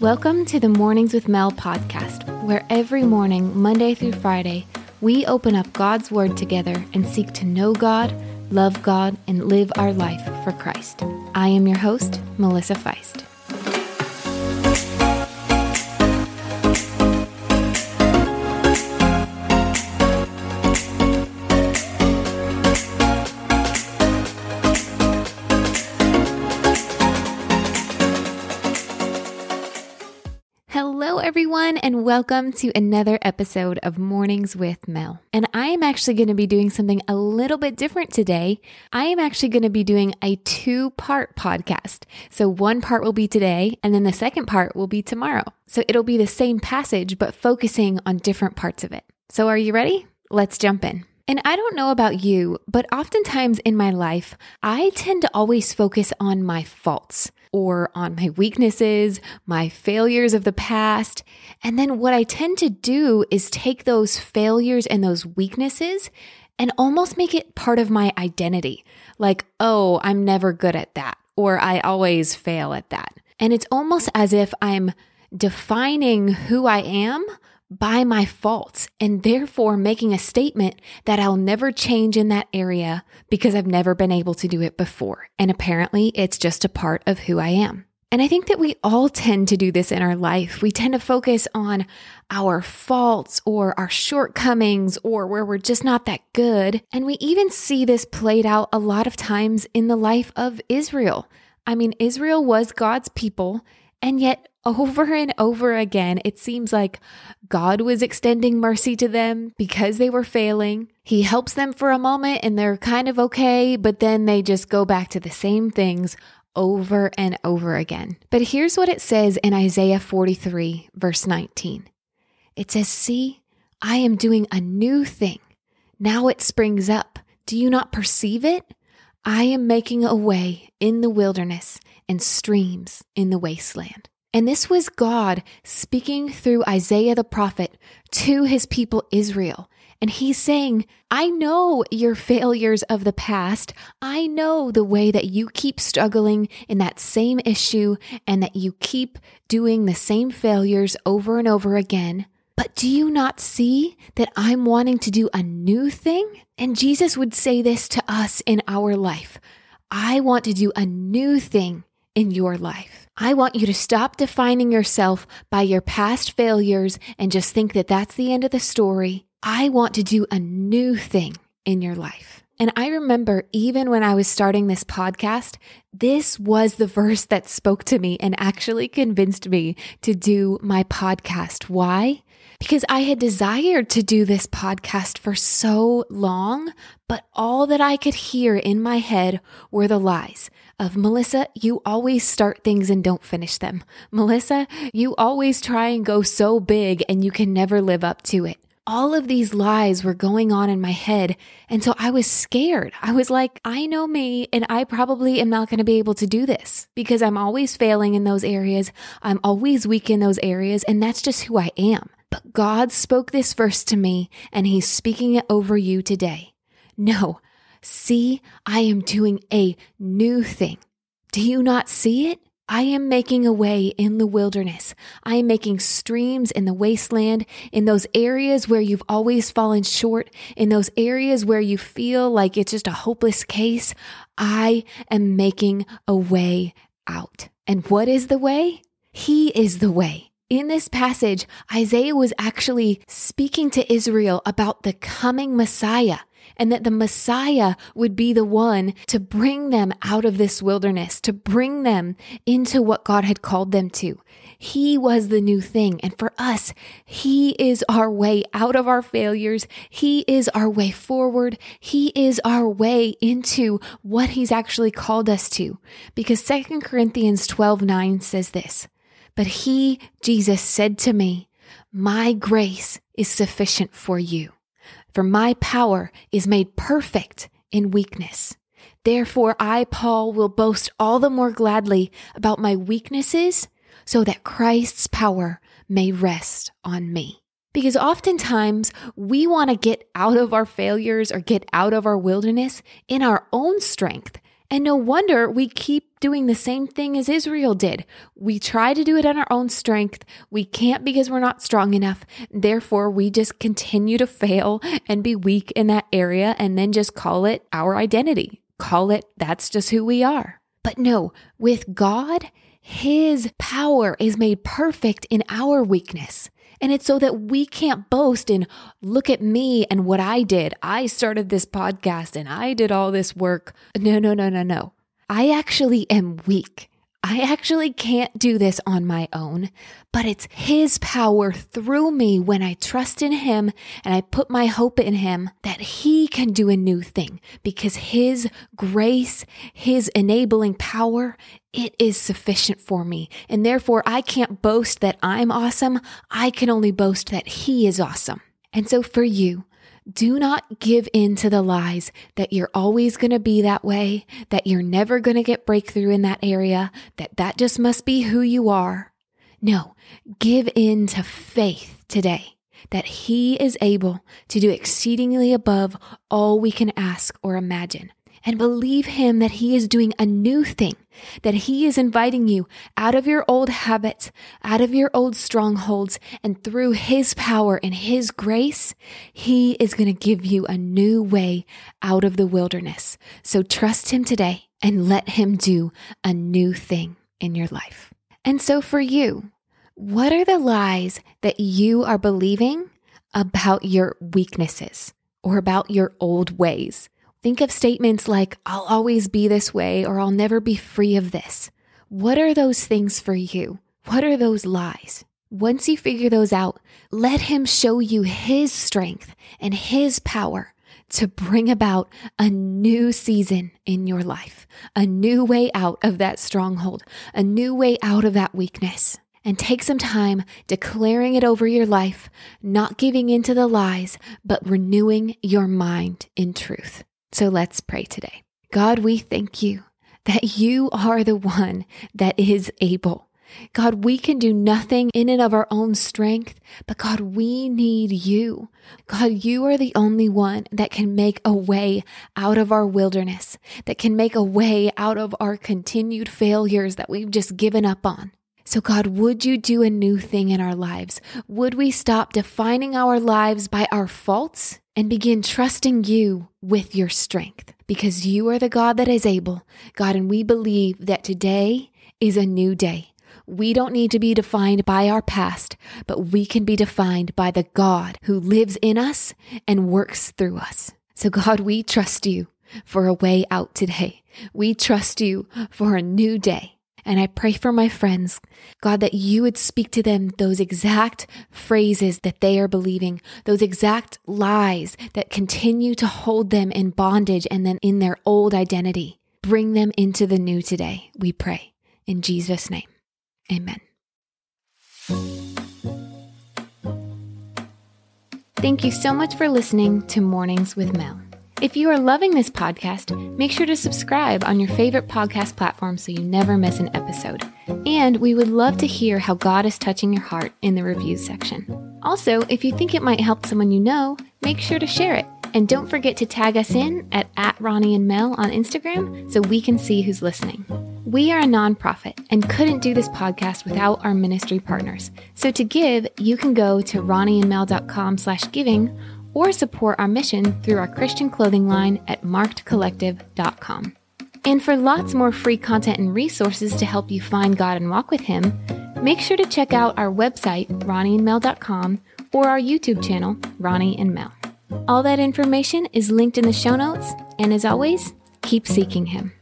Welcome to the Mornings with Mel podcast, where every morning, Monday through Friday, we open up God's Word together and seek to know God, love God, and live our life for Christ. I am your host, Melissa Feist. And welcome to another episode of Mornings with Mel. And I am actually going to be doing something a little bit different today. I am actually going to be doing a two part podcast. So, one part will be today, and then the second part will be tomorrow. So, it'll be the same passage, but focusing on different parts of it. So, are you ready? Let's jump in. And I don't know about you, but oftentimes in my life, I tend to always focus on my faults or on my weaknesses, my failures of the past. And then what I tend to do is take those failures and those weaknesses and almost make it part of my identity. Like, oh, I'm never good at that, or I always fail at that. And it's almost as if I'm defining who I am by my faults and therefore making a statement that I'll never change in that area because I've never been able to do it before. And apparently it's just a part of who I am. And I think that we all tend to do this in our life. We tend to focus on our faults or our shortcomings or where we're just not that good. And we even see this played out a lot of times in the life of Israel. I mean, Israel was God's people, and yet over and over again, it seems like God was extending mercy to them because they were failing. He helps them for a moment and they're kind of okay, but then they just go back to the same things over and over again. But here's what it says in Isaiah 43, verse 19 it says, See, I am doing a new thing. Now it springs up. Do you not perceive it? I am making a way in the wilderness and streams in the wasteland. And this was God speaking through Isaiah the prophet to his people Israel. And he's saying, I know your failures of the past. I know the way that you keep struggling in that same issue and that you keep doing the same failures over and over again. But do you not see that I'm wanting to do a new thing? And Jesus would say this to us in our life I want to do a new thing in your life. I want you to stop defining yourself by your past failures and just think that that's the end of the story. I want to do a new thing in your life. And I remember even when I was starting this podcast, this was the verse that spoke to me and actually convinced me to do my podcast. Why? Because I had desired to do this podcast for so long, but all that I could hear in my head were the lies of Melissa, you always start things and don't finish them. Melissa, you always try and go so big and you can never live up to it. All of these lies were going on in my head. And so I was scared. I was like, I know me and I probably am not going to be able to do this because I'm always failing in those areas. I'm always weak in those areas. And that's just who I am. But God spoke this verse to me, and He's speaking it over you today. No, see, I am doing a new thing. Do you not see it? I am making a way in the wilderness. I am making streams in the wasteland, in those areas where you've always fallen short, in those areas where you feel like it's just a hopeless case. I am making a way out. And what is the way? He is the way. In this passage, Isaiah was actually speaking to Israel about the coming Messiah and that the Messiah would be the one to bring them out of this wilderness, to bring them into what God had called them to. He was the new thing. And for us, He is our way out of our failures. He is our way forward. He is our way into what He's actually called us to. Because 2 Corinthians 12 9 says this. But he, Jesus, said to me, My grace is sufficient for you, for my power is made perfect in weakness. Therefore, I, Paul, will boast all the more gladly about my weaknesses so that Christ's power may rest on me. Because oftentimes we want to get out of our failures or get out of our wilderness in our own strength And no wonder we keep doing the same thing as Israel did. We try to do it on our own strength. We can't because we're not strong enough. Therefore, we just continue to fail and be weak in that area and then just call it our identity. Call it that's just who we are. But no, with God, His power is made perfect in our weakness. And it's so that we can't boast and look at me and what I did. I started this podcast and I did all this work. No, no, no, no, no. I actually am weak. I actually can't do this on my own, but it's His power through me when I trust in Him and I put my hope in Him that He can do a new thing because His grace, His enabling power, it is sufficient for me. And therefore, I can't boast that I'm awesome. I can only boast that He is awesome. And so for you, do not give in to the lies that you're always going to be that way, that you're never going to get breakthrough in that area, that that just must be who you are. No, give in to faith today that He is able to do exceedingly above all we can ask or imagine and believe Him that He is doing a new thing, that He is inviting you out of your old habits, out of your old strongholds, and through His power and His grace, He is going to give you a new way out of the wilderness. So trust Him today and let Him do a new thing in your life. And so for you, what are the lies that you are believing about your weaknesses or about your old ways? Think of statements like, I'll always be this way or I'll never be free of this. What are those things for you? What are those lies? Once you figure those out, let Him show you His strength and His power to bring about a new season in your life, a new way out of that stronghold, a new way out of that weakness. And take some time declaring it over your life, not giving in to the lies, but renewing your mind in truth. So let's pray today. God, we thank you that you are the one that is able. God, we can do nothing in and of our own strength, but God, we need you. God, you are the only one that can make a way out of our wilderness, that can make a way out of our continued failures that we've just given up on. So, God, would you do a new thing in our lives? Would we stop defining our lives by our faults and begin trusting you with your strength? Because you are the God that is able, God, and we believe that today is a new day. We don't need to be defined by our past, but we can be defined by the God who lives in us and works through us. So, God, we trust you for a way out today. We trust you for a new day. And I pray for my friends, God, that you would speak to them those exact phrases that they are believing, those exact lies that continue to hold them in bondage and then in their old identity. Bring them into the new today, we pray. In Jesus' name, amen. Thank you so much for listening to Mornings with Mel. If you are loving this podcast, make sure to subscribe on your favorite podcast platform so you never miss an episode. And we would love to hear how God is touching your heart in the reviews section. Also, if you think it might help someone you know, make sure to share it. And don't forget to tag us in at, at Ronnie and Mel on Instagram so we can see who's listening. We are a nonprofit and couldn't do this podcast without our ministry partners. So to give, you can go to ronnieandmel.com slash giving or support our mission through our Christian clothing line at markedcollective.com. And for lots more free content and resources to help you find God and walk with Him, make sure to check out our website, ronnieandmel.com, or our YouTube channel, Ronnie and Mel. All that information is linked in the show notes, and as always, keep seeking Him.